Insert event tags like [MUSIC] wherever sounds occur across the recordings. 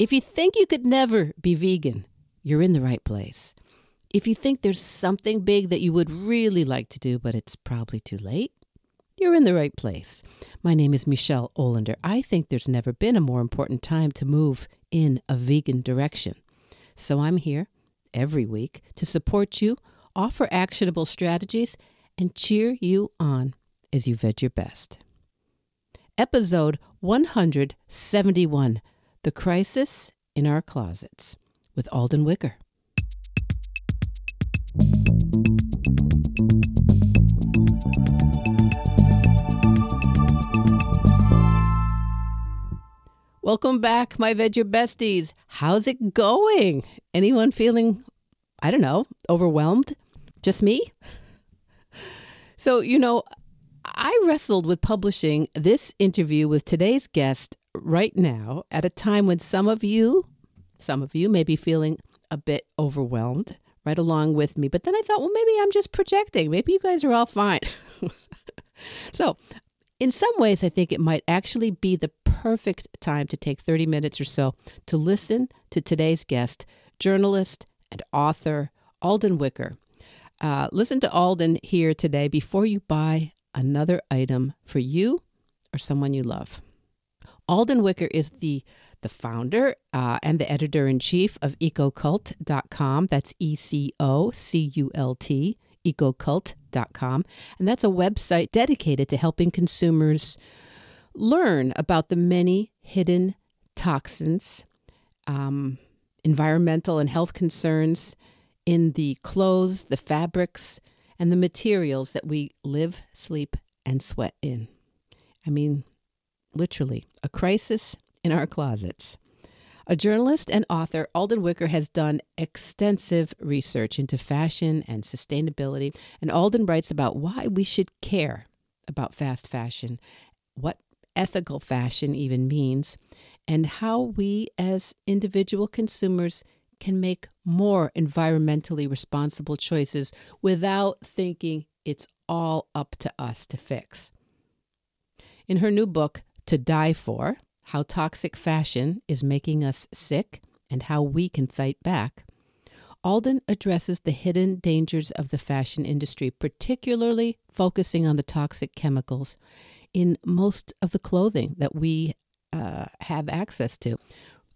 If you think you could never be vegan, you're in the right place. If you think there's something big that you would really like to do, but it's probably too late, you're in the right place. My name is Michelle Olander. I think there's never been a more important time to move in a vegan direction. So I'm here every week to support you, offer actionable strategies, and cheer you on as you veg your best. Episode 171 The Crisis in Our Closets with Alden Wicker. Welcome back, my veggie Besties. How's it going? Anyone feeling, I don't know, overwhelmed? Just me? So, you know, I wrestled with publishing this interview with today's guest right now at a time when some of you, some of you may be feeling a bit overwhelmed right along with me. But then I thought, well, maybe I'm just projecting. Maybe you guys are all fine. [LAUGHS] so, in some ways, I think it might actually be the perfect time to take 30 minutes or so to listen to today's guest, journalist and author Alden Wicker. Uh, listen to Alden here today before you buy another item for you or someone you love. Alden Wicker is the the founder uh, and the editor in chief of ecocult.com. That's E C O C U L T, ecocult.com. And that's a website dedicated to helping consumers learn about the many hidden toxins, um, environmental and health concerns in the clothes, the fabrics, and the materials that we live, sleep, and sweat in. I mean, literally, a crisis in our closets. A journalist and author, Alden Wicker has done extensive research into fashion and sustainability, and Alden writes about why we should care about fast fashion, what ethical fashion even means, and how we as individual consumers can make more environmentally responsible choices without thinking it's all up to us to fix. In her new book, To Dye For How Toxic Fashion is Making Us Sick and How We Can Fight Back, Alden addresses the hidden dangers of the fashion industry, particularly focusing on the toxic chemicals in most of the clothing that we uh, have access to.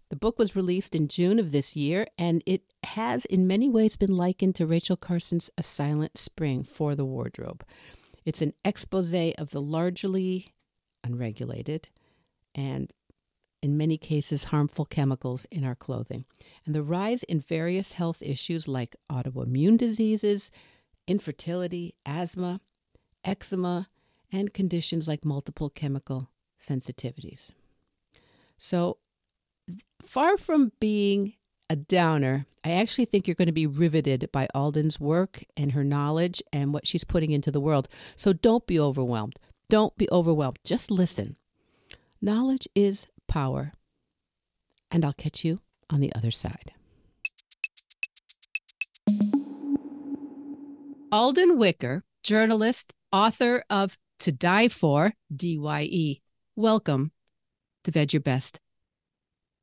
The book was released in June of this year, and it has in many ways been likened to Rachel Carson's A Silent Spring for the Wardrobe. It's an expose of the largely unregulated and in many cases harmful chemicals in our clothing, and the rise in various health issues like autoimmune diseases, infertility, asthma, eczema, and conditions like multiple chemical sensitivities. So, far from being a downer, I actually think you're going to be riveted by Alden's work and her knowledge and what she's putting into the world. So, don't be overwhelmed. Don't be overwhelmed. Just listen. Knowledge is power. And I'll catch you on the other side. Alden Wicker, journalist, author of to Dye For, DYE. Welcome to Veg Your Best.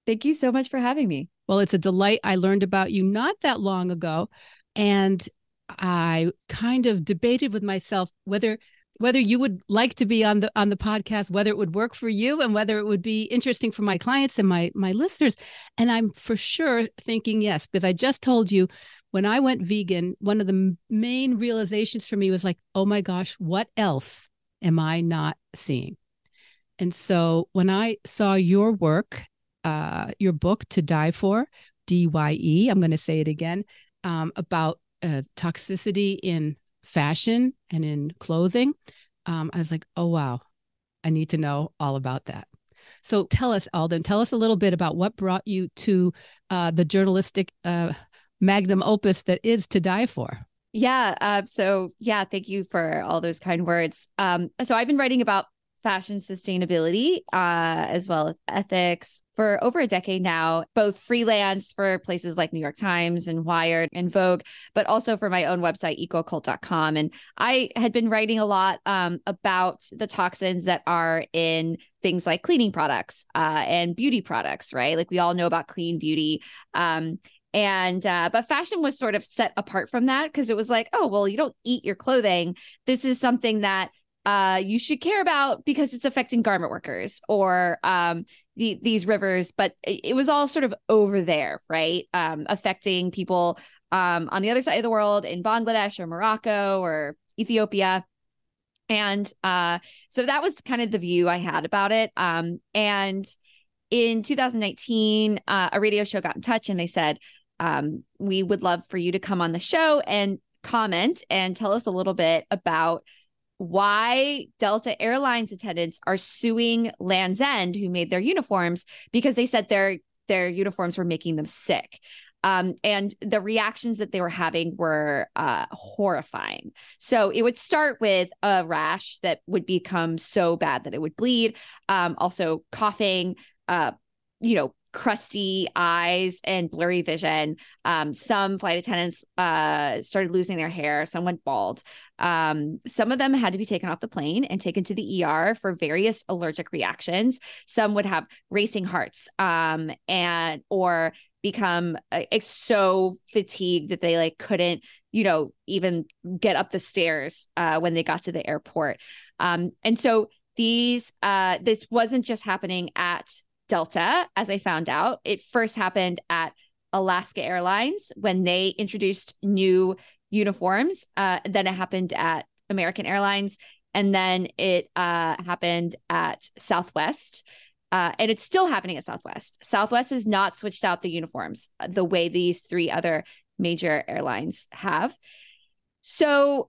Thank you so much for having me. Well, it's a delight. I learned about you not that long ago, and I kind of debated with myself whether whether you would like to be on the on the podcast, whether it would work for you, and whether it would be interesting for my clients and my my listeners. And I'm for sure thinking yes, because I just told you when I went vegan, one of the main realizations for me was like, oh my gosh, what else am I not seeing? And so when I saw your work, uh, your book, To Dye For, D Y E, I'm going to say it again, um, about uh, toxicity in fashion and in clothing, um, I was like, oh, wow, I need to know all about that. So tell us, Alden, tell us a little bit about what brought you to uh, the journalistic uh, magnum opus that is To Dye For. Yeah. Uh, so, yeah, thank you for all those kind words. Um, so, I've been writing about fashion sustainability uh, as well as ethics for over a decade now, both freelance for places like New York Times and Wired and Vogue, but also for my own website, ecocult.com. And I had been writing a lot um, about the toxins that are in things like cleaning products uh, and beauty products, right? Like we all know about clean beauty. Um, and uh, but fashion was sort of set apart from that because it was like oh well you don't eat your clothing this is something that uh, you should care about because it's affecting garment workers or um, the, these rivers. But it, was all sort of over there, right? Um, affecting people um, on the other side of the world in Bangladesh or Morocco or Ethiopia. And uh, so that was kind of the view I had about it. Um, and in 2019, uh, a radio show got in touch and they said, um, We would love for you to come on the show and comment and tell us a little bit about why Delta Airlines attendants are suing Lands' End, who made their uniforms, because they said their their uniforms were making them sick. Um, and the reactions that they were having were uh, horrifying. So it would start with a rash that would become so bad that it would bleed. Um, also, coughing, uh, you know, crusty eyes and blurry vision. Um, some flight attendants uh, started losing their hair. Some went bald. Um, some of them had to be taken off the plane and taken to the ER for various allergic reactions. Some would have racing hearts um, and or become uh, so fatigued that they like couldn't you know even get up the stairs uh, when they got to the airport um, and so these uh, this wasn't just happening at Delta, as I found out. It first happened at Alaska Airlines when they introduced new uniforms. Uh, then it happened at American Airlines. And then it uh, happened at Southwest. Uh, and it's still happening at Southwest. Southwest has not switched out the uniforms uh, the way these three other major airlines have. So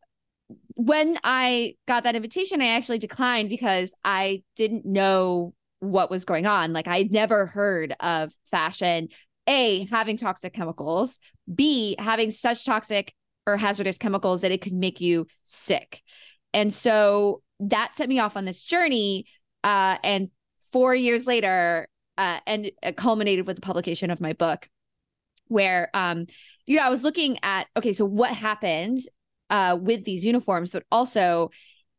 when I got that invitation, I actually declined because I didn't know what was going on. Like I'd never heard of fashion, A, having toxic chemicals, B, having such toxic or hazardous chemicals that it could make you sick. And so that set me off on this journey. Uh, and four years later, uh, and culminated with the publication of my book, where um, you know, I was looking at okay, so what happened uh with these uniforms, but also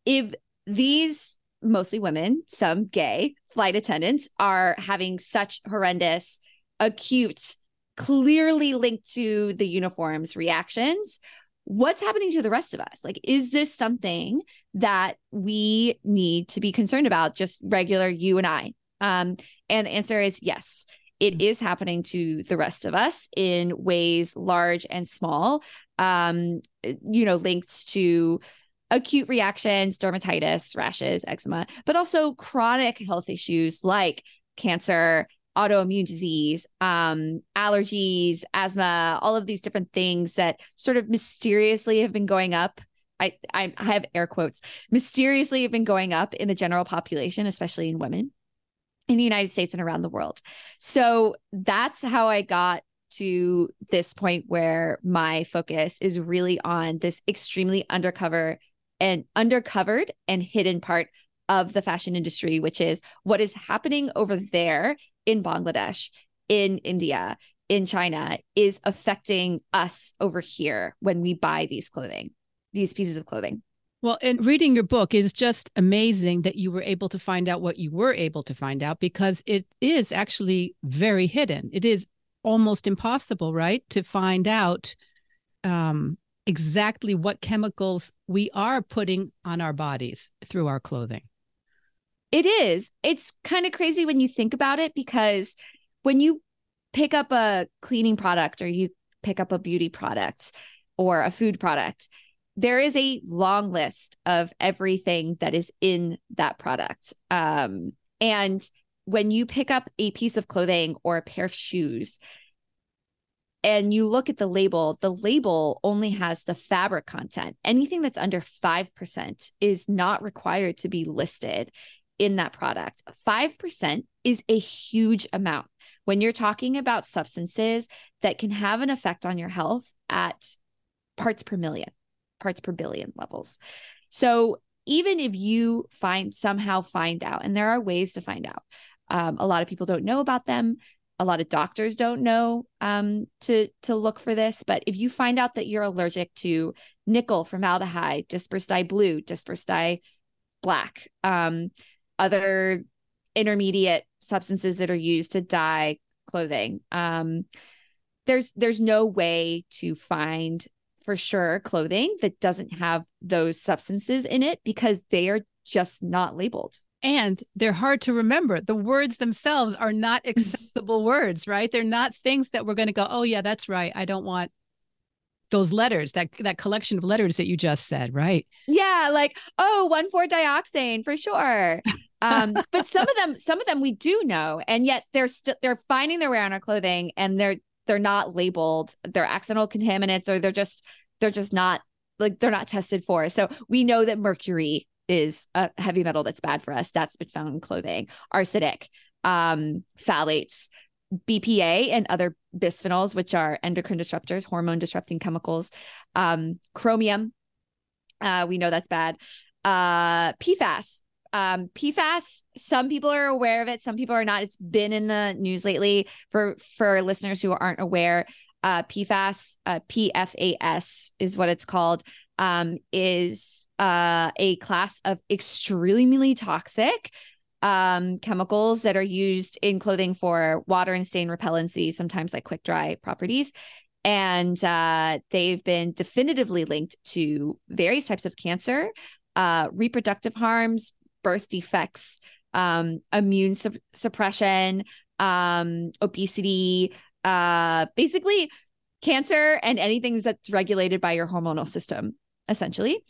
if these mostly women, some gay flight attendants are having such horrendous, acute, clearly linked to the uniforms reactions. What's happening to the rest of us? Like, is this something that we need to be concerned about, just regular you and I? Um, and the answer is yes it is happening to the rest of us in ways large and small um you know linked to acute reactions, dermatitis, rashes, eczema, but also chronic health issues like cancer, autoimmune disease, um, allergies, asthma, all of these different things that sort of mysteriously have been going up. I, I, have air quotes, mysteriously have been going up in the general population, especially in women in the United States and around the world. So that's how I got to this point where my focus is really on this extremely undercover and undercovered and hidden part of the fashion industry, which is what is happening over there in Bangladesh, in India, in China, is affecting us over here when we buy these clothing, these pieces of clothing. Well, and reading your book is just amazing that you were able to find out what you were able to find out because it is actually very hidden. It is almost impossible, right, to find out um, exactly what chemicals we are putting on our bodies through our clothing. It is. It's kind of crazy when you think about it because when you pick up a cleaning product or you pick up a beauty product or a food product, there is a long list of everything that is in that product. Um, and when you pick up a piece of clothing or a pair of shoes, and you look at the label, the label only has the fabric content. Anything that's under 5% is not required to be listed in that product. 5% is a huge amount when you're talking about substances that can have an effect on your health at parts per million, parts per billion levels. So even if you find somehow find out, and there are ways to find out, um, a lot of people don't know about them. A lot of doctors don't know um, to to look for this. But if you find out that you're allergic to nickel, formaldehyde, dispersed dye blue, dispersed dye black, um, other intermediate substances that are used to dye clothing, um, there's there's no way to find for sure clothing that doesn't have those substances in it because they are just not labeled and they're hard to remember. The words themselves are not mm-hmm. accessible words, right? They're not things that we're going to go, "Oh yeah, that's right. I don't want those letters, that that collection of letters that you just said, right?" Yeah, like, "Oh, 1,4-dioxane for sure." um, [LAUGHS] but some of them, some of them we do know, and yet they're still they're finding their way on our clothing, and they're they're not labeled. They're accidental contaminants, or they're just they're just not like they're not tested for. So we know that mercury is a heavy metal that's bad for us. That's been found in clothing. Arsenic, um, phthalates, BPA, and other bisphenols, which are endocrine disruptors, hormone disrupting chemicals. Um, chromium, uh, we know that's bad. Uh, PFAS. Um, PFAS, some people are aware of it, some people are not. It's been in the news lately. For for listeners who aren't aware, uh, PFAS, uh, PFAS is what it's called, um, is uh, a class of extremely toxic um, chemicals that are used in clothing for water and stain repellency, sometimes like quick dry properties. And uh, they've been definitively linked to various types of cancer, uh, reproductive harms, birth defects, um, immune su- suppression, um, obesity, uh, basically cancer and anything that's regulated by your hormonal system, essentially.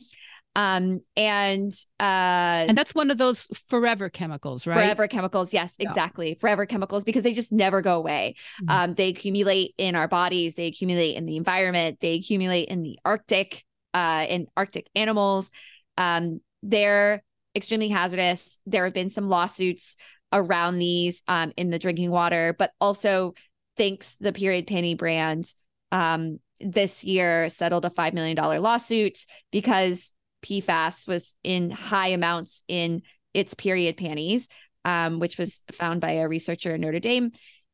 Um, and uh, and that's one of those forever chemicals, right? Forever chemicals, yes, yeah. exactly. Forever chemicals because they just never go away. Mm-hmm. Um, they accumulate in our bodies, they accumulate in the environment, they accumulate in the Arctic, uh, in Arctic animals. Um, they're extremely hazardous. There have been some lawsuits around these um, in the drinking water, but also Thinx the period panty brand um, this year settled a $5 million lawsuit because PFAS was in high amounts in its period panties, um, which was found by a researcher in Notre Dame.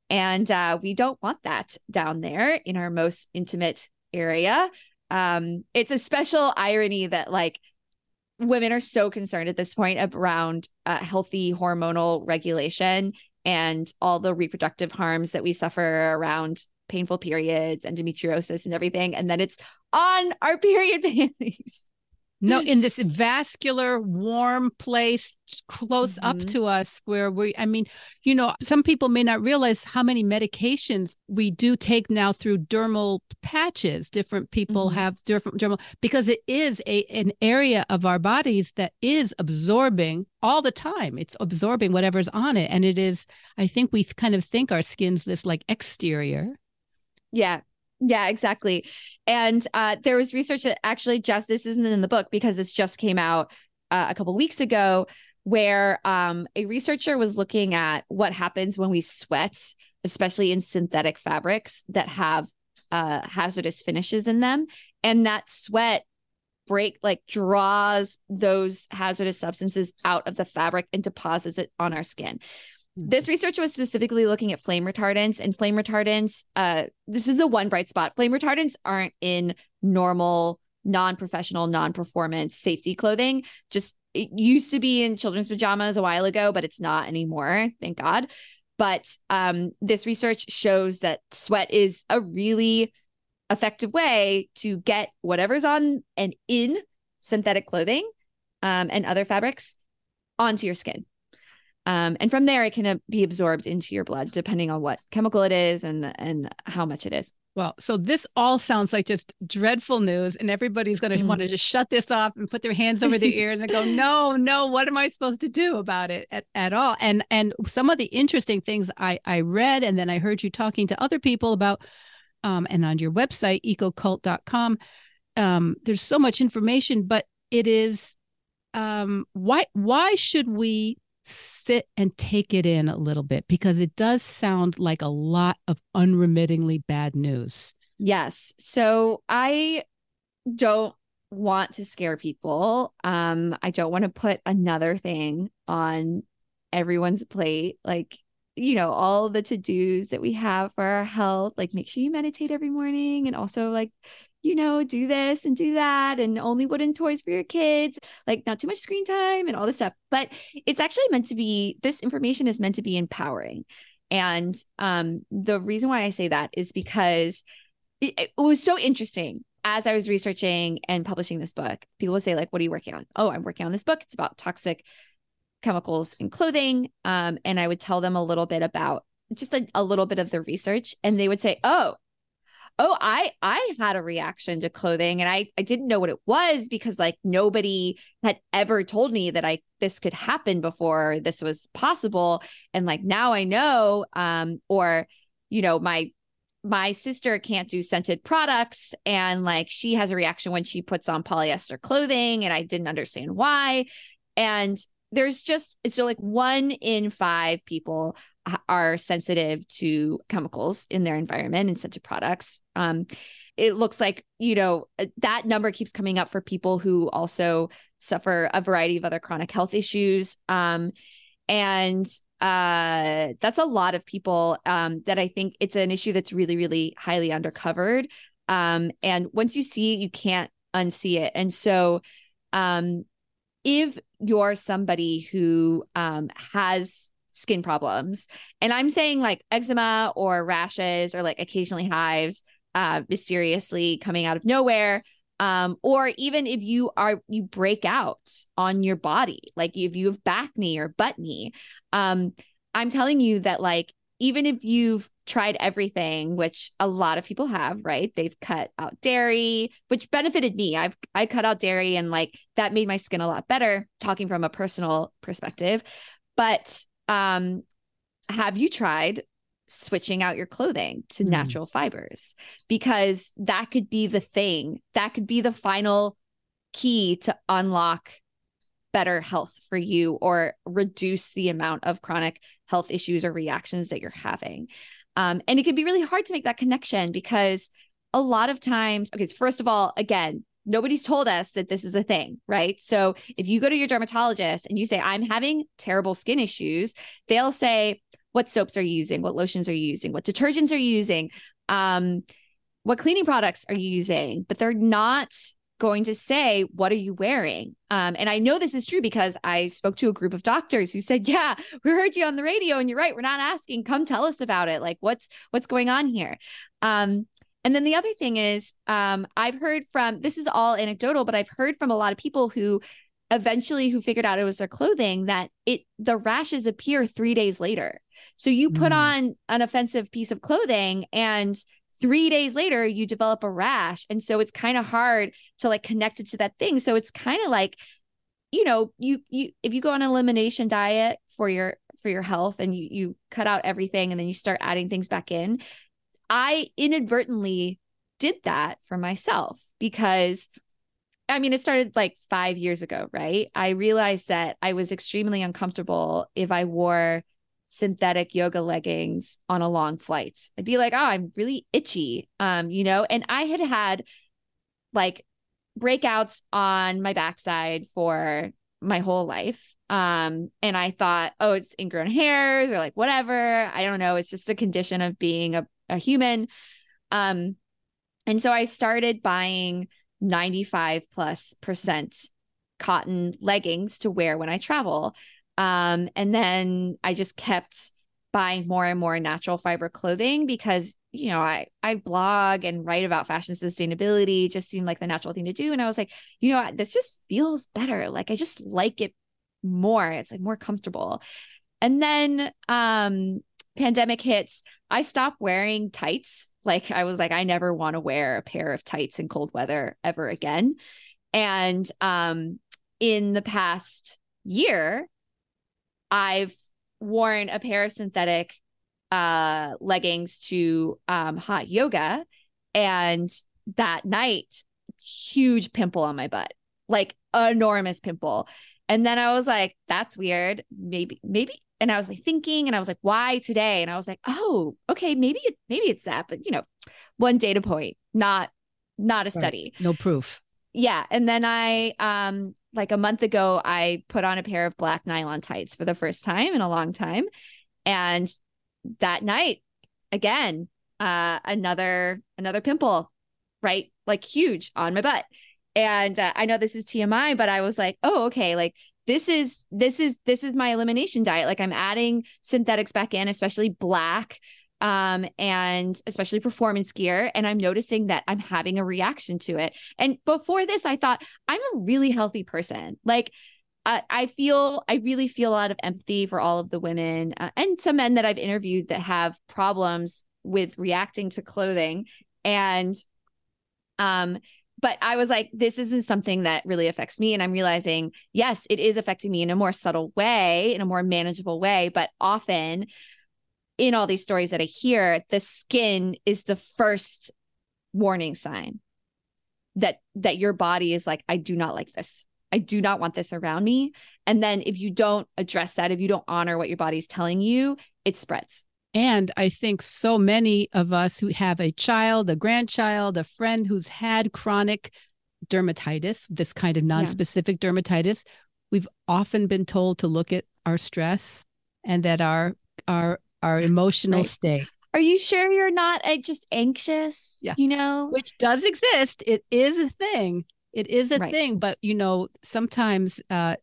And uh, we don't want that down there in our most intimate area. Um, it's a special irony that, like, women are so concerned at this point around uh, healthy hormonal regulation and all the reproductive harms that we suffer around painful periods, endometriosis, and everything. And then it's on our [LAUGHS] period panties no in this vascular warm place close mm-hmm. up to us where we i mean you know some people may not realize how many medications we do take now through dermal patches. Different people mm-hmm. have different dermal because it is a an area of our bodies that is absorbing all the time. It's absorbing whatever's on it. And it is i think we kind of think our skin's this like exterior. Yeah yeah, exactly. And uh, there was research that actually just this isn't in the book because this just came out uh, a couple weeks ago, where um, a researcher was looking at what happens when we sweat, especially in synthetic fabrics that have uh, hazardous finishes in them, and that sweat break like draws those hazardous substances out of the fabric and deposits it on our skin. This research was specifically looking at flame retardants and flame retardants. Uh, this is a one bright spot. Flame retardants aren't in normal, non professional, non performance safety clothing. Just it used to be in children's pajamas a while ago, but it's not anymore. Thank God. But um, this research shows that sweat is a really effective way to get whatever's on and in synthetic clothing um, and other fabrics onto your skin. Um, and from there, it can uh, be absorbed into your blood, depending on what chemical it is and and how much it is. Well, so this all sounds like just dreadful news, and everybody's going to mm. want to just shut this off and put their hands over their ears and go, [LAUGHS] "No, no, what am I supposed to do about it at, at all?" And and some of the interesting things I I read, and then I heard you talking to other people about, um, and on your website ecocult.com, um, there's so much information, but it is, um, why why should we sit and take it in a little bit because it does sound like a lot of unremittingly bad news. Yes. So I don't want to scare people. Um, I don't want to put another thing on everyone's plate. Like, you know, all the to dos that we have for our health, like make sure you meditate every morning and also like, you know, do this and do that and only wooden toys for your kids, like not too much screen time and all this stuff. But it's actually meant to be, this information is meant to be empowering. And um, the reason why I say that is because it, it was so interesting as I was researching and publishing this book, people would say, like, what are you working on? Oh, I'm working on this book. It's about toxic chemicals in clothing. Um, and I would tell them a little bit about just a, a little bit of the research. And they would say, Oh, oh, I I had a reaction to clothing and I I didn't know what it was because like nobody had ever told me that I this could happen before this was possible. And like now I know, um, or you know, my my sister can't do scented products and like she has a reaction when she puts on polyester clothing and I didn't understand why. And there's just so like one in five people are sensitive to chemicals in their environment and scented products. Um, it looks like you know uh, that number keeps coming up for people who also suffer a variety of other chronic health issues. Um, and uh, that's a lot of people um, that I think it's an issue that's really, really highly undercovered. Um, and once you see it, you can't unsee it. And so, um, if you're somebody who um, has skin problems, and I'm saying like eczema or rashes or like occasionally hives, uh, mysteriously coming out of nowhere, um, or even if you are you break out on your body like if you have back knee or butt knee um, i'm telling you that like even if you've tried everything which a lot of people have right? They've cut out dairy which benefited me. I've i cut out dairy and like that made my skin a lot better talking from a personal perspective. But um have you tried switching out your clothing to mm. natural fibers? Because that could be the thing. That could be the final key to unlock better health for you or reduce the amount of chronic health issues or reactions that you're having um, and it can be really hard to make that connection because a lot of times okay first of all again nobody's told us that this is a thing, right? So if you go to your dermatologist and you say, I'm having terrible skin issues, they'll say, what soaps are you using? What lotions are you using? What detergents are you using? Um, what cleaning products are you using? But they're not going to say, What are you wearing? Um, and I know this is true because I spoke to a group of doctors who said, Yeah, [LAUGHS] we heard you on the radio and you're right. We're not asking. Come tell us about it. Like, what's what's going on here? Um, and then the other thing is, um, I've heard from this is all anecdotal, but I've heard from a lot of people who eventually who figured out it was their clothing that it the rashes appear three days later. So you put mm. on an offensive piece of clothing and three days later you develop a rash. And so it's kind of hard to like connect it to that thing. So it's kind of like, you know, you you if you go on an elimination diet for your for your health and you you cut out everything and then you start adding things back in. I inadvertently did that for myself because I mean, it started like five years ago, right? I realized that I was extremely uncomfortable if I wore synthetic yoga leggings on a long flight. I'd be like, oh, I'm really itchy. Um, you know, and I had had like breakouts on my backside for my whole life. Um, and I thought, oh, it's ingrown hairs or like whatever. I don't know. It's just a condition of being a, a human. Um, and so I started buying 95 plus percent cotton leggings to wear when I travel. Um, and then I just kept buying more and more natural fiber clothing because you know I I blog and write about fashion sustainability just seemed like the natural thing to do. And I was like you know this just feels better. Like I just like it more. It's like more comfortable. And then um pandemic hits I stopped wearing tights. Like I was like, I never want to wear a pair of tights in cold weather ever again. And um, in the past year, I've worn a pair of synthetic uh, leggings to um, hot yoga. And that night, huge pimple on my butt, like enormous pimple. And then I was like, that's weird. Maybe, maybe and I was like thinking and I was like, why today? And I was like, oh, okay, maybe it, maybe it's that, but you know, one data point, not not a study. Right. No proof. yeah. And then I, um, like a month ago, I put on a pair of black nylon tights for the first time in a long time. And that night, again, uh, another, another pimple, right? Like huge on my butt. And uh, I know this is TMI, but I was like, oh, okay. Like this is, this is, this is my elimination diet. Like I'm adding synthetics back in, especially black um, and especially performance gear. And I'm noticing that I'm having a reaction to it. And before this, I thought I'm a really healthy person. Like, uh, I feel, I really feel a lot of empathy for all of the women uh, and some men that I've interviewed that have problems with reacting to clothing. And, um, but I was like, this isn't something that really affects me. And I'm realizing, yes, it is affecting me in a more subtle way, in a more manageable way. But often in all these stories that I hear, the skin is the first warning sign that that your body is like, I do not like this. I do not want this around me. And then if you don't address that, if you don't honor what your body's telling you, it spreads. And I think so many of us who have a child, a grandchild, a friend who's had chronic dermatitis, this kind of non-specific yeah. dermatitis, we've often been told to look at our stress and that our our our emotional right. state. Are you sure you're not uh, just anxious? Yeah. You know, which does exist. It is a thing. It is a right. thing. But, you know, sometimes uh,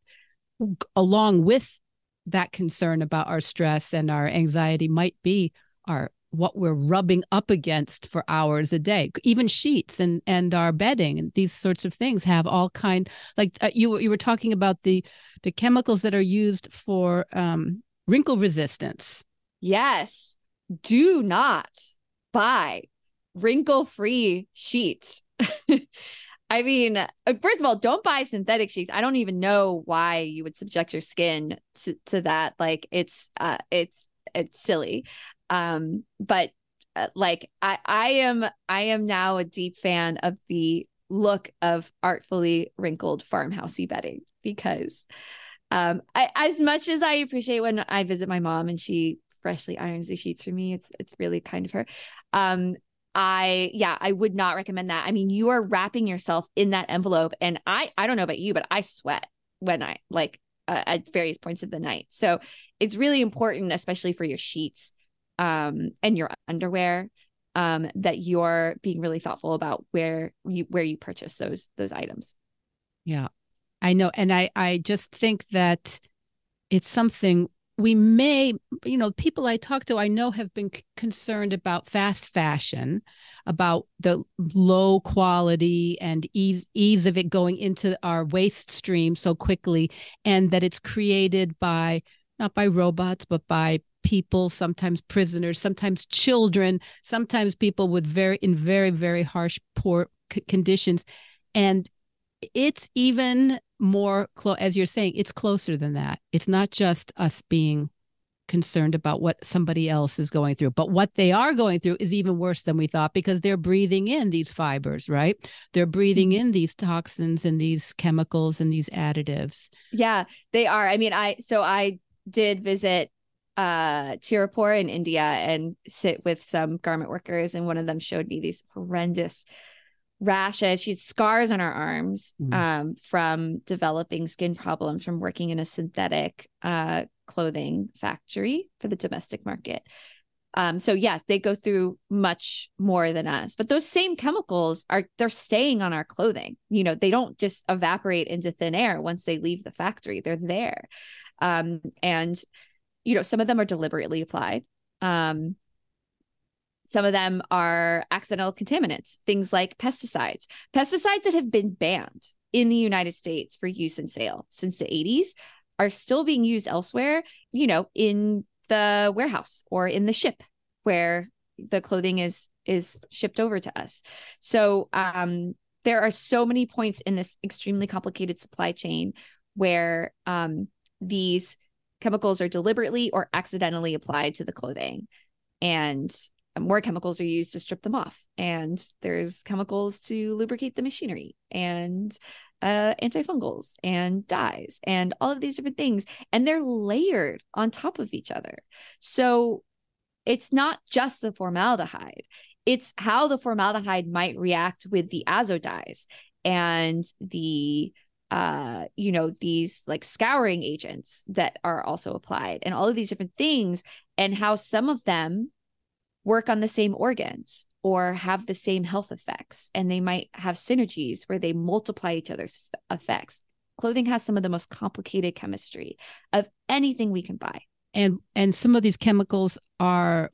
along with that concern about our stress and our anxiety might be our what we're rubbing up against for hours a day even sheets and and our bedding and these sorts of things have all kind like uh, you you were talking about the the chemicals that are used for um, wrinkle resistance Yes. Do not buy wrinkle free sheets. [LAUGHS] I mean, uh, first of all, don't buy synthetic sheets. I don't even know why you would subject your skin to, to that. Like it's uh it's it's silly. Um but uh, like I I am I am now a deep fan of the look of artfully wrinkled farmhousey bedding because um I as much as I appreciate when I visit my mom and she freshly irons the sheets for me. It's it's really kind of her. Um, I yeah, I would not recommend that. I mean, you are wrapping yourself in that envelope, and I I don't know about you, but I sweat when I like uh, at various points of the night. So it's really important, especially for your sheets um, and your underwear, um, that you're being really thoughtful about where you where you purchase those those items. Yeah, I know, and I I just think that it's something we may, you know, people I talk to, I know have been c- concerned about fast fashion, about the low quality and ease ease of it going into our waste stream so quickly, and that it's created by not by robots but by people, sometimes prisoners, sometimes children, sometimes people with very in very very harsh poor c- conditions, and it's even more close as you're saying it's closer than that. It's not just us being concerned about what somebody else is going through but what they are going through is even worse than we thought because they're breathing in these fibers right? They're breathing mm-hmm. in these toxins and these chemicals and these additives. Yeah they are. I mean i so i did visit uh tirupur in india and sit with some garment workers and one of them showed me these horrendous rashes. She had scars on her arms mm. um, from developing skin problems from working in a synthetic uh, clothing factory for the domestic market. Um, so yeah, they go through much more than us. But those same chemicals are they're staying on our clothing. You know, they don't just evaporate into thin air once they leave the factory. They're there. Um, and you know, some of them are deliberately applied. Um, some of them are accidental contaminants, things like pesticides, pesticides that have been banned in the United States for use and sale since the 80s are still being used elsewhere, you know, in the warehouse or in the ship where the clothing is is shipped over to us. So um there are so many points in this extremely complicated supply chain where um these chemicals are deliberately or accidentally applied to the clothing. And more chemicals are used to strip them off. And there's chemicals to lubricate the machinery and uh, antifungals and dyes and all of these different things. And they're layered on top of each other. So it's not just the formaldehyde. It's how the formaldehyde might react with the azo dyes and the uh you know these like scouring agents that are also applied and all of these different things and how some of them work on the same organs or have the same health effects. And they might have synergies where they multiply each other's effects. Clothing has some of the most complicated chemistry of anything we can buy. And and some of these chemicals are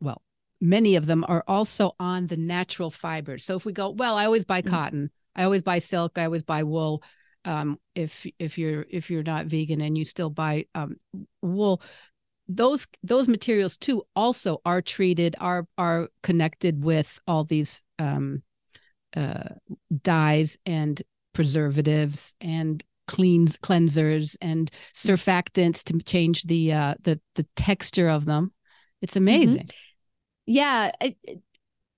well many of them are also on the natural fibers so if we go well i always buy mm-hmm. cotton. I always buy silk. I always buy wool. Um, if if you're if you're not vegan and you still buy um, wool those those materials too also are treated are are connected with all these um, uh, dyes and preservatives and cleans cleansers and surfactants to change the uh, the the texture of them. It's mm-hmm. amazing. Mm-hmm. Yeah, I,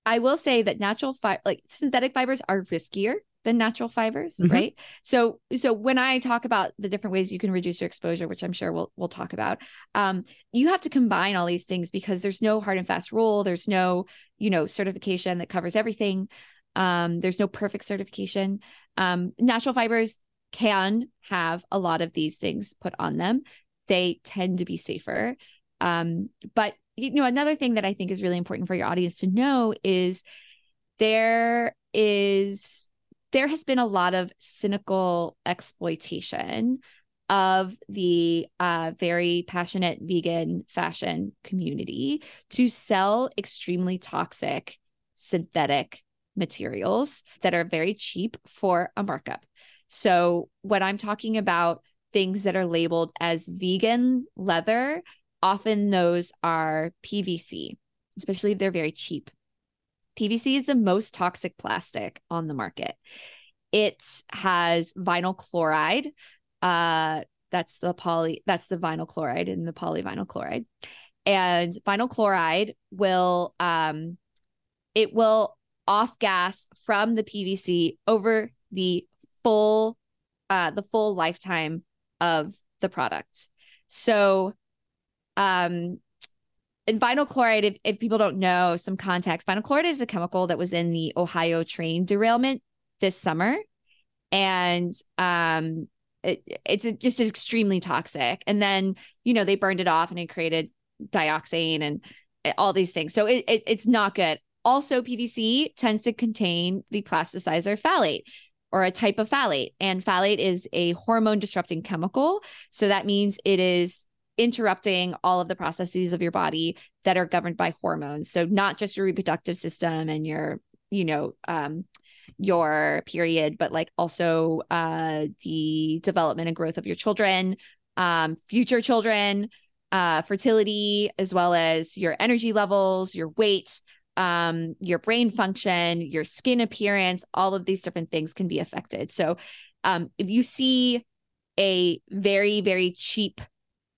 I will say that natural fi- like synthetic fibers are riskier than natural fibers, mm-hmm. right? So so when I talk about the different ways you can reduce your exposure, which I'm sure we'll we'll talk about, um, you have to combine all these things because there's no hard and fast rule. There's no, you know, certification that covers everything. Um, there's no perfect certification. Um, natural fibers can have a lot of these things put on them. They tend to be safer. Um, but you know, another thing that I think is really important for your audience to know is there is there has been a lot of cynical exploitation of the uh, very passionate vegan fashion community to sell extremely toxic synthetic materials that are very cheap for a markup. So, when I'm talking about things that are labeled as vegan leather, often those are PVC, especially if they're very cheap. PVC is the most toxic plastic on the market. It has vinyl chloride. Uh, that's the poly, that's the vinyl chloride and the polyvinyl chloride. And vinyl chloride will um it will off gas from the PVC over the full uh the full lifetime of the product. So um and vinyl chloride, if, if people don't know some context, vinyl chloride is a chemical that was in the Ohio train derailment this summer. And um, it, it's just extremely toxic. And then, you know, they burned it off and it created dioxane and all these things. So it, it, it's not good. Also, PVC tends to contain the plasticizer phthalate or a type of phthalate. And phthalate is a hormone disrupting chemical. So that means it is interrupting all of the processes of your body that are governed by hormones. So not just your reproductive system and your, you know, um, your period, but like also uh, the development and growth of your children, um, future children, uh, fertility, as well as your energy levels, your weight, um, your brain function, your skin appearance, all of these different things can be affected. So um, if you see a very, very cheap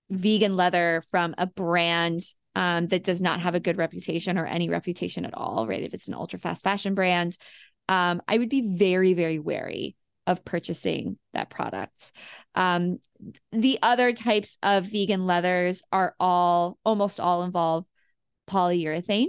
vegan leather from a brand um, that does not have a good reputation or any reputation at all, right? If it's an ultra fast fashion brand, um, I would be very, very wary of purchasing that product. Um, the other types of vegan leathers are all, almost all involve polyurethane.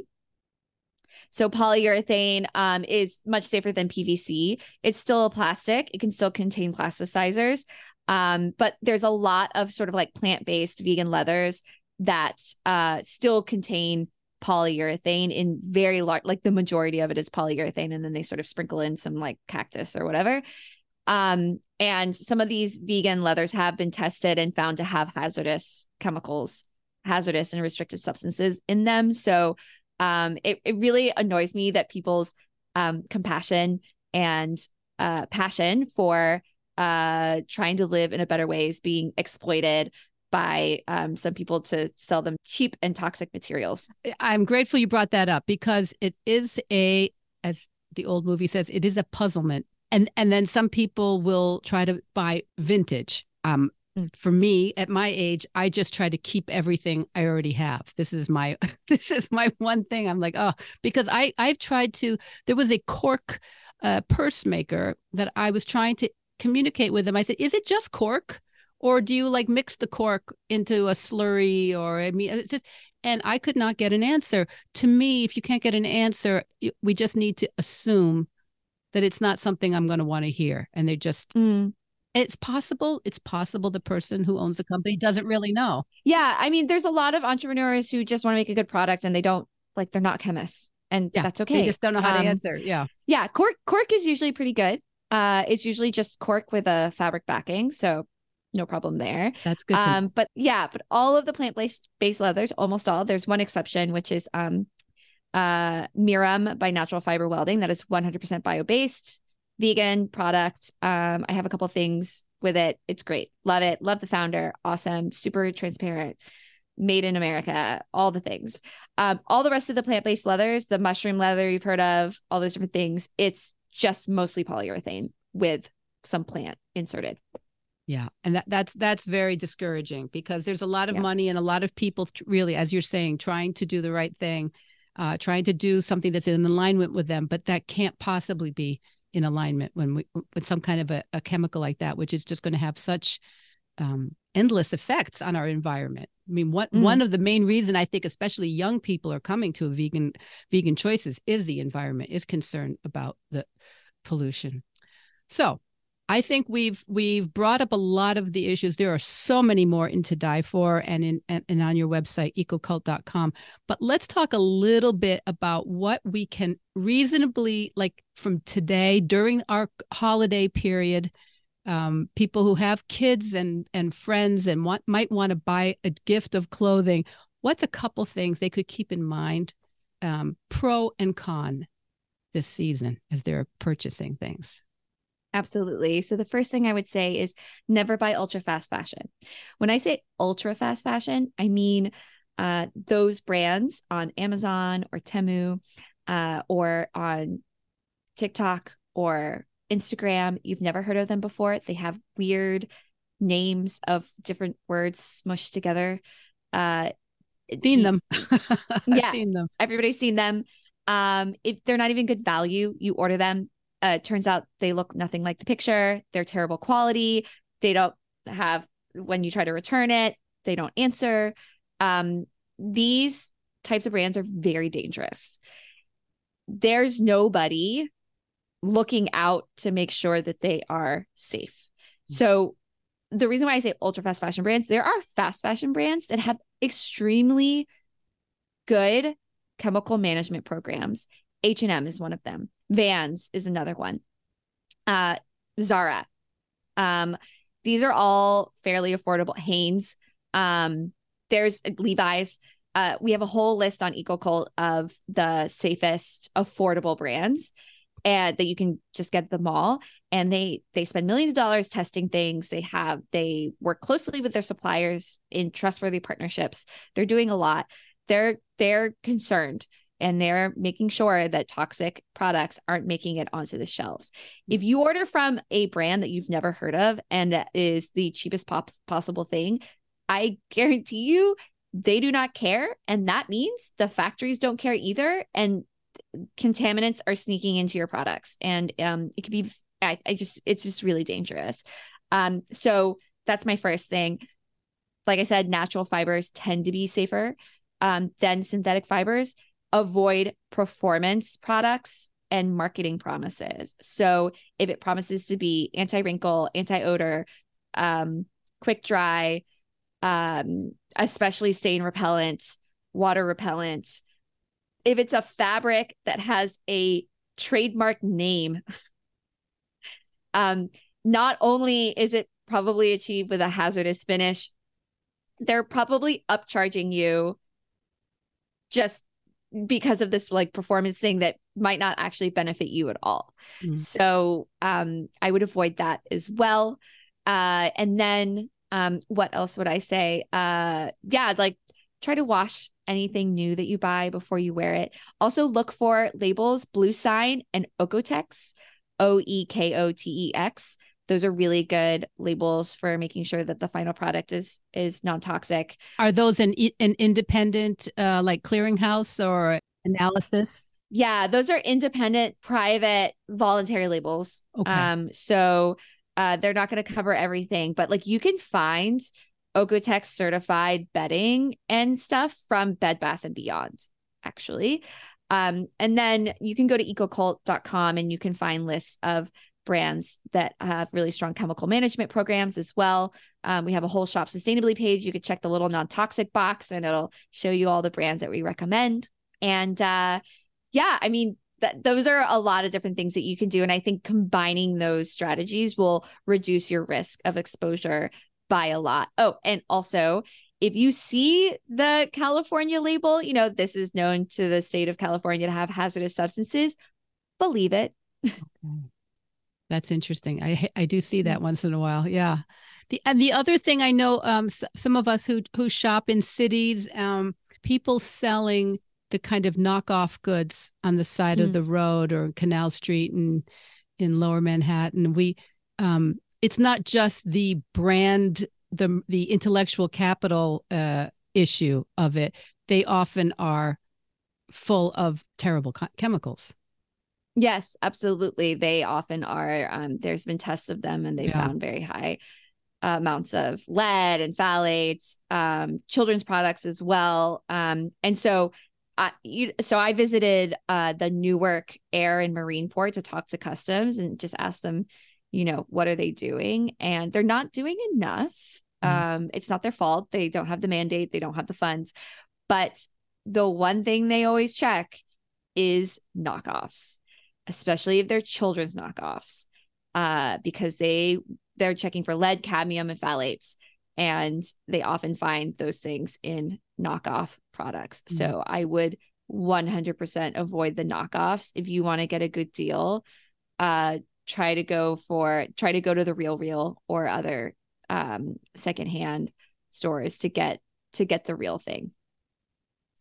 So polyurethane um, is much safer than PVC. It's still a plastic. It can still contain plasticizers, um, but there's a lot of sort of like plant based vegan leathers that uh, still contain polyurethane in very large, like the majority of it is polyurethane. And then they sort of sprinkle in some like cactus or whatever. Um, and some of these vegan leathers have been tested and found to have hazardous chemicals, hazardous and restricted substances in them. So um, it, it really annoys me that people's um, compassion and uh, passion for uh, trying to live in a better way is being exploited by um, some people to sell them cheap and toxic materials. I'm grateful you brought that up because it is a, as the old movie says, it is a puzzlement. And and then some people will try to buy vintage. Um, mm. for me at my age, I just try to keep everything I already have. This is my [LAUGHS] this is my one thing. I'm like, oh, because I I've tried to. There was a cork uh, purse maker that I was trying to communicate with them. I said, is it just cork? Or do you like mix the cork into a slurry or I mean it's just and I could not get an answer. To me, if you can't get an answer, we just need to assume that it's not something I'm going to want to hear. And they just, Mm. it's possible, it's possible the person who owns the company doesn't really know. Yeah, I mean, there's a lot of entrepreneurs who just want to make a good product and they don't like they're not chemists, and Yeah, that's okay. They just don't know how Um, to answer. Yeah. Yeah, cork cork is usually pretty good. Uh, it's usually just cork with a fabric backing, so no problem there. That's good. Um, but yeah, but all of the plant based based leathers, almost all. There's one exception, which is um, uh, Mirum by Natural Fiber Welding. That is 100% bio based, vegan product. Um, I have a couple things with it. It's great. Love it. Love the founder. Awesome. Super transparent. Made in America. All the things. Um, all the rest of the plant based leathers, the mushroom leather you've heard of, all those different things. It's just mostly polyurethane with some plant inserted. Yeah, and that that's that's very discouraging because there's a lot of Yeah. money and a lot of people really, as you're saying, trying to do the right thing, uh, trying to do something that's in alignment with them, but that can't possibly be in alignment when we with some kind of a, a chemical like that, which is just going to have such um, endless effects on our environment. I mean, what Mm. one of the main reason I think, especially young people, are coming to a vegan vegan choices is the environment, is concern about the pollution. So I think we've we've brought up a lot of the issues. There are so many more in To Dye For and in and, and on your website ecocult.com. But let's talk a little bit about what we can reasonably like from today during our holiday period. Um, people who have kids and and friends and want might want to buy a gift of clothing. What's a couple things they could keep in mind, um, pro and con, this season as they're purchasing things? Absolutely. So the first thing I would say is never buy ultra fast fashion. When I say ultra fast fashion, I mean uh, those brands on Amazon or Temu uh, or on TikTok or Instagram. You've never heard of them before. They have weird names of different words smushed together. Uh, Seen you- them. [LAUGHS] I've Yeah. seen them. everybody's seen them. Um, if they're not even good value, you order them. Uh, it turns out they look nothing like the picture. They're terrible quality. They don't have when you try to return it, they don't answer. Um, these types of brands are very dangerous. There's nobody looking out to make sure that they are safe. So the reason why I say ultra fast fashion brands, there are fast fashion brands that have extremely good chemical management programs. H&M is one of them. Vans is another one. Uh Zara. Um these are all fairly affordable. Hanes. Um there's Levi's. Uh, we have a whole list on EcoCult of the safest affordable brands and that you can just get at the mall and they they spend millions of dollars testing things they have they work closely with their suppliers in trustworthy partnerships they're doing a lot they're they're concerned and they're making sure that toxic products aren't making it onto the shelves. If you order from a brand that you've never heard of and that is the cheapest pop- possible thing, I guarantee you they do not care. And that means the factories don't care either. And contaminants are sneaking into your products. And um, it could be, I, I just, it's just really dangerous. Um, so that's my first thing. Like I said, natural fibers tend to be safer um, than synthetic fibers avoid performance products and marketing promises. So if it promises to be anti-wrinkle, anti-odor, um, quick dry, um, especially stain repellent, water repellent, if it's a fabric that has a trademark name, [LAUGHS] um, not only is it probably achieved with a hazardous finish, they're probably upcharging you just because of this like performance thing that might not actually benefit you at all. Mhm. So um I would avoid that as well. Uh and then um what else would I say? Uh yeah, like try to wash anything new that you buy before you wear it. Also look for labels Bluesign and OEKO-TEX, O E K O T E X. Those are really good labels for making sure that the final product is is non-toxic. Are those an an independent uh, like clearinghouse or analysis? Yeah, those are independent, private, voluntary labels. Okay. Um, so uh, they're not going to cover everything, but like you can find OEKO-TEX certified bedding and stuff from Bed Bath and Beyond, actually. Um, and then you can go to ecocult.com and you can find lists of brands that have really strong chemical management programs as well. Um, we have a whole shop sustainably page. You could check the little non toxic box and it'll show you all the brands that we recommend. And uh, yeah, I mean, that those are a lot of different things that you can do. And I think combining those strategies will reduce your risk of exposure by a lot. Oh, and also if you see the California label, you know, this is known to the state of California to have hazardous substances, believe it. Okay. That's interesting. I I do see that mm-hmm. once in a while. Yeah. The and the other thing I know um some of us who who shop in cities um people selling the kind of knockoff goods on the side mm. of the road or Canal Street and in lower Manhattan. We um it's not just the brand the the intellectual capital uh, issue of it, they often are full of terrible chemicals. Yes, absolutely. They often are. Um, there's been tests of them, and they yeah. found very high uh, amounts of lead and phthalates, um, children's products as well. Um, and so, I, you, so I visited uh, the Newark Air and Marine Port to talk to customs and just ask them, you know, what are they doing? And they're not doing enough. Mm-hmm. Um, it's not their fault. They don't have the mandate, they don't have the funds. But the one thing they always check is knockoffs, especially if they're children's knockoffs, uh, because they they're checking for lead, cadmium, and phthalates, and they often find those things in knockoff products. Mm-hmm. So I would 100% avoid the knockoffs if you want to get a good deal. Uh, try to go for try to go to the RealReal or other um secondhand stores to get to get the real thing.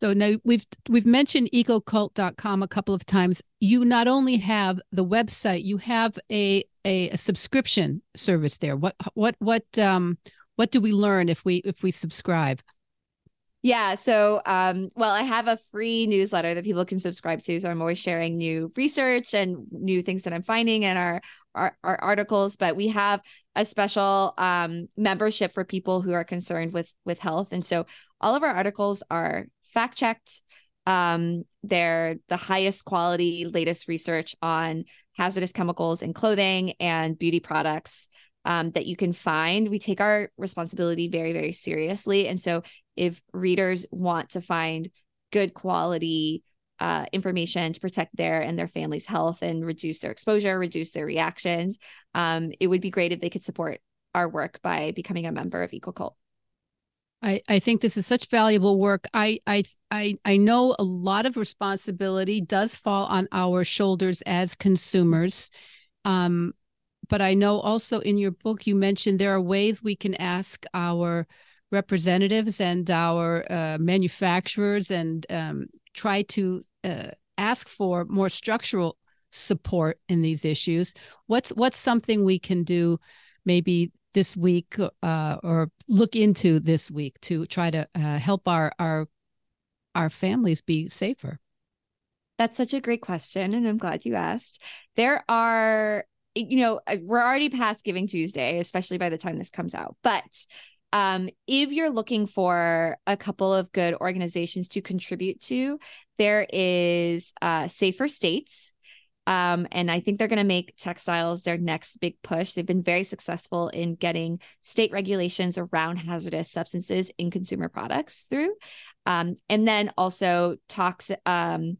So now we've we've mentioned ecocult.com a couple of times. You not only have the website you have a a, a subscription service there. What what what um what do we learn if we if we subscribe yeah. So, um, well, I have a free newsletter that people can subscribe to. So I'm always sharing new research and new things that I'm finding in our, our, our articles. But we have a special um, membership for people who are concerned with with health. And so all of our articles are fact checked. Um, they're the highest quality, latest research on hazardous chemicals in clothing and beauty products um, that you can find. We take our responsibility very, very seriously. And so if readers want to find good quality uh, information to protect their and their family's health and reduce their exposure, reduce their reactions, um, it would be great if they could support our work by becoming a member of EcoCult. I, I think this is such valuable work. I, I I I know a lot of responsibility does fall on our shoulders as consumers. Um, but I know also in your book you mentioned there are ways we can ask our representatives and our uh, manufacturers and um, try to uh, ask for more structural support in these issues. What's what's something we can do maybe this week uh, or look into this week to try to uh, help our our our families be safer? That's such a great question, and I'm glad you asked. There are you know, we're already past Giving Tuesday, especially by the time this comes out. But um, if you're looking for a couple of good organizations to contribute to, there is uh, Safer States. Um, and I think they're going to make textiles their next big push. They've been very successful in getting state regulations around hazardous substances in consumer products through. Um, and then also toxic, um,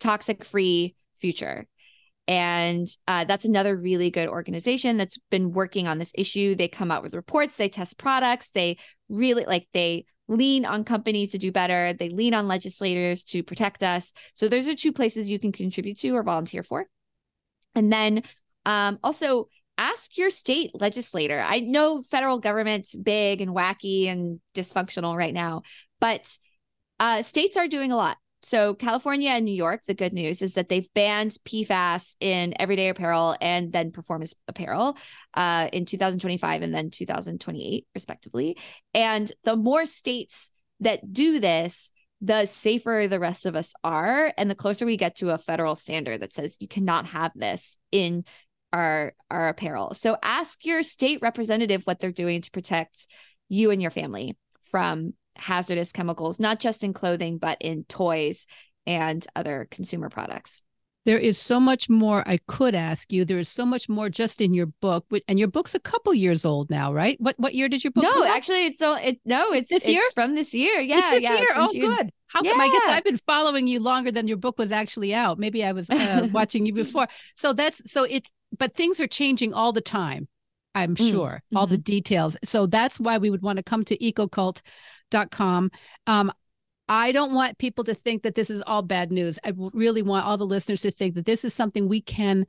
toxic free future. And uh, that's another really good organization that's been working on this issue. They come out with reports, they test products, they really like they lean on companies to do better, they lean on legislators to protect us. So those are two places you can contribute to or volunteer for. And then um, also ask your state legislator. I know federal government's big and wacky and dysfunctional right now, but uh, states are doing a lot so California and New York, the good news is that they've banned PFAS in everyday apparel and then performance apparel uh, in 2025 and then 2028, respectively. And the more states that do this, the safer the rest of us are, and the closer we get to a federal standard that says you cannot have this in our our apparel. So ask your state representative what they're doing to protect you and your family from hazardous chemicals, not just in clothing, but in toys and other consumer products. There is so much more I could ask you. There is so much more just in your book, and your book's a couple years old now, right? What what year did your book? No, actually, it's so it no, it's, this year it's from this year. Yeah, it's this yeah, year. Oh, June. good. How yeah. come? I guess I've been following you longer than your book was actually out. Maybe I was uh, [LAUGHS] watching you before. So that's so it's but things are changing all the time. I'm Mm, sure all the details. So that's why we would want to come to ecocult.com. Um, I don't want people to think that this is all bad news. I really want all the listeners to think that this is something we can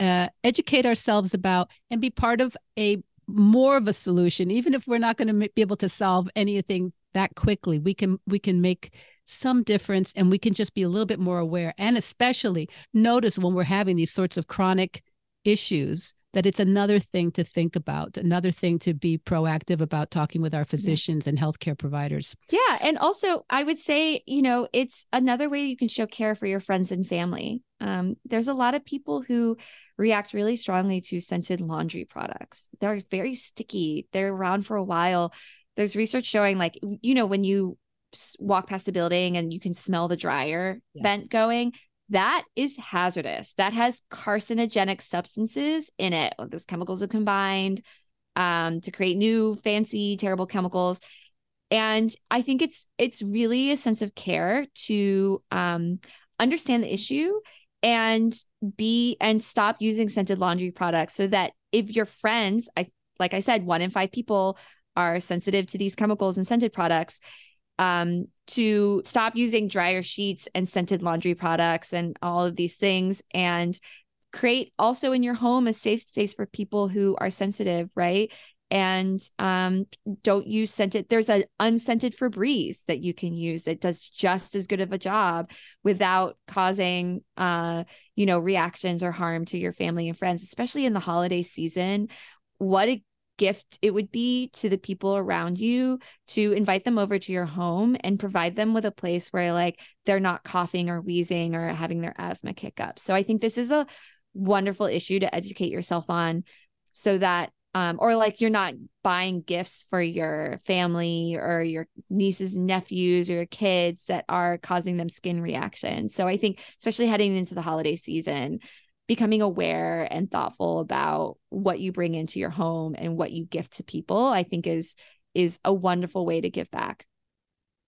uh, educate ourselves about and be part of a more of a solution, even if we're not going to be able to solve anything that quickly. We can we can make some difference, and we can just be a little bit more aware, and especially notice when we're having these sorts of chronic issues that it's another thing to think about, another thing to be proactive about talking with our physicians and healthcare providers. Yeah. And also, I would say, you know, it's another way you can show care for your friends and family. Um, there's a lot of people who react really strongly to scented laundry products. They're very sticky, they're around for a while. There's research showing, like, you know, when you walk past a building and you can smell the dryer Yeah. vent going, that is hazardous. That has carcinogenic substances in it. Those chemicals are combined um, to create new, fancy, terrible chemicals. And I think it's it's really a sense of care to um, understand the issue and be and stop using scented laundry products so that if your friends, I like I said, one in five people are sensitive to these chemicals and scented products um, to stop using dryer sheets and scented laundry products and all of these things and create also in your home a safe space for people who are sensitive right? And um, don't use scented there's an unscented febreze that you can use that does just as good of a job without causing uh, you know reactions or harm to your family and friends especially in the holiday season. What a gift it would be to the people around you to invite them over to your home and provide them with a place where like they're not coughing or wheezing or having their asthma kick up. So I think this is a wonderful issue to educate yourself on so that um or like you're not buying gifts for your family or your nieces and nephews or your kids that are causing them skin reactions. So I think especially heading into the holiday season becoming aware and thoughtful about what you bring into your home and what you gift to people i think is is a wonderful way to give back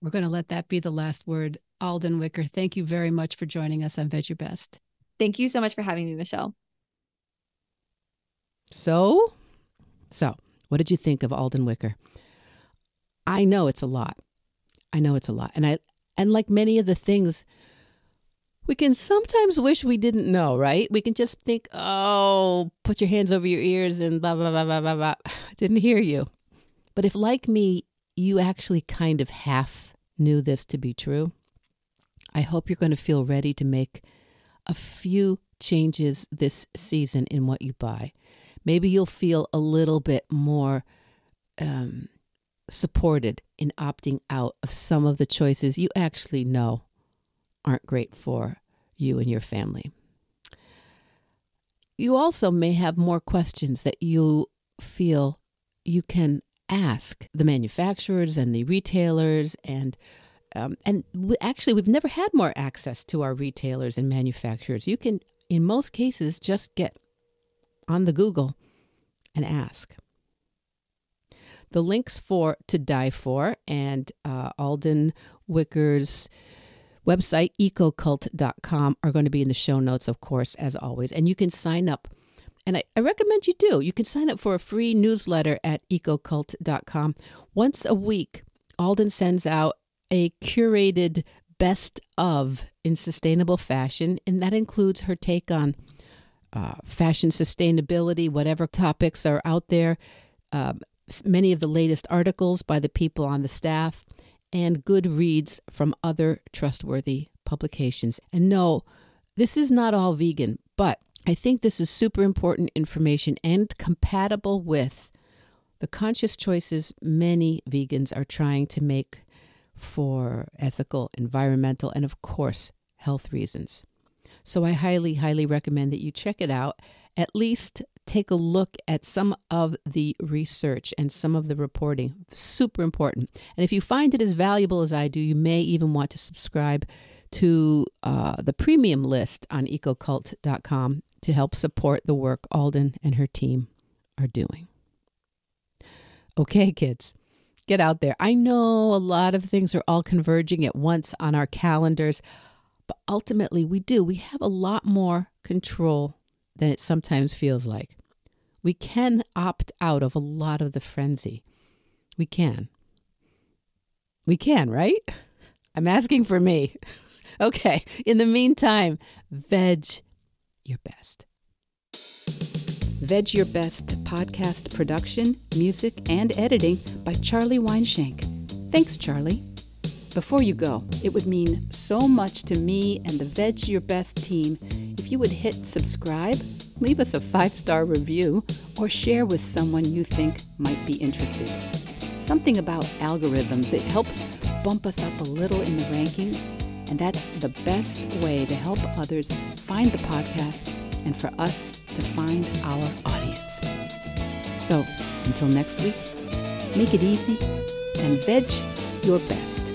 We're going to let that be the last word. Alden Wicker, thank you very much for joining us on Veg Your Best. thank you so much for having me michelle So, so what did you think of Alden Wicker? I know it's a lot. I know it's a lot, and I and like many of the things, we can sometimes wish we didn't know. Right? We can just think, oh, put your hands over your ears and blah blah blah blah blah blah. [SIGHS] Didn't hear you. But if, like me, you actually kind of half knew this to be true, I hope you're going to feel ready to make a few changes this season in what you buy maybe you'll feel a little bit more um, supported in opting out of some of the choices you actually know aren't great for you and your family. You also may have more questions that you feel you can ask the manufacturers and the retailers and um, and we, actually we've never had more access to our retailers and manufacturers you can in most cases just get on the google and ask the links for To Dye For and uh, alden wicker's website ecocult.com are going to be in the show notes of course as always and you can sign up and I, I recommend you do. You can sign up for a free newsletter at ecocult.com. Once a week, Alden sends out a curated best of in sustainable fashion, and that includes her take on uh, fashion sustainability, whatever topics are out there, um, many of the latest articles by the people on the staff, and good reads from other trustworthy publications. And no, this is not all vegan, but I think this is super important information and compatible with the conscious choices many vegans are trying to make for ethical, environmental, and of course, health reasons. So I highly, highly recommend that you check it out. At least take a look at some of the research and some of the reporting. Super important. And if you find it as valuable as I do, you may even want to subscribe to uh, the premium list on ecocult.com to help support the work Alden and her team are doing. Okay, kids, get out there. I know a lot of things are all converging at once on our calendars, but ultimately we do. We have a lot more control than it sometimes feels like. We can opt out of a lot of the frenzy. We can. We can, right? [LAUGHS] I'm asking for me. [LAUGHS] okay. In the meantime, veg your best. Veg Your Best podcast production, music, and editing by Charlie Weinshank. Thanks, Charlie. Before you go, it would mean so much to me and the Veg Your Best team you would hit subscribe, leave us a five star review, or share with someone you think might be interested. Something about algorithms, it helps bump us up a little in the rankings, and that's the best way to help others find the podcast and for us to find our audience. So, until next week, make it easy and veg your best.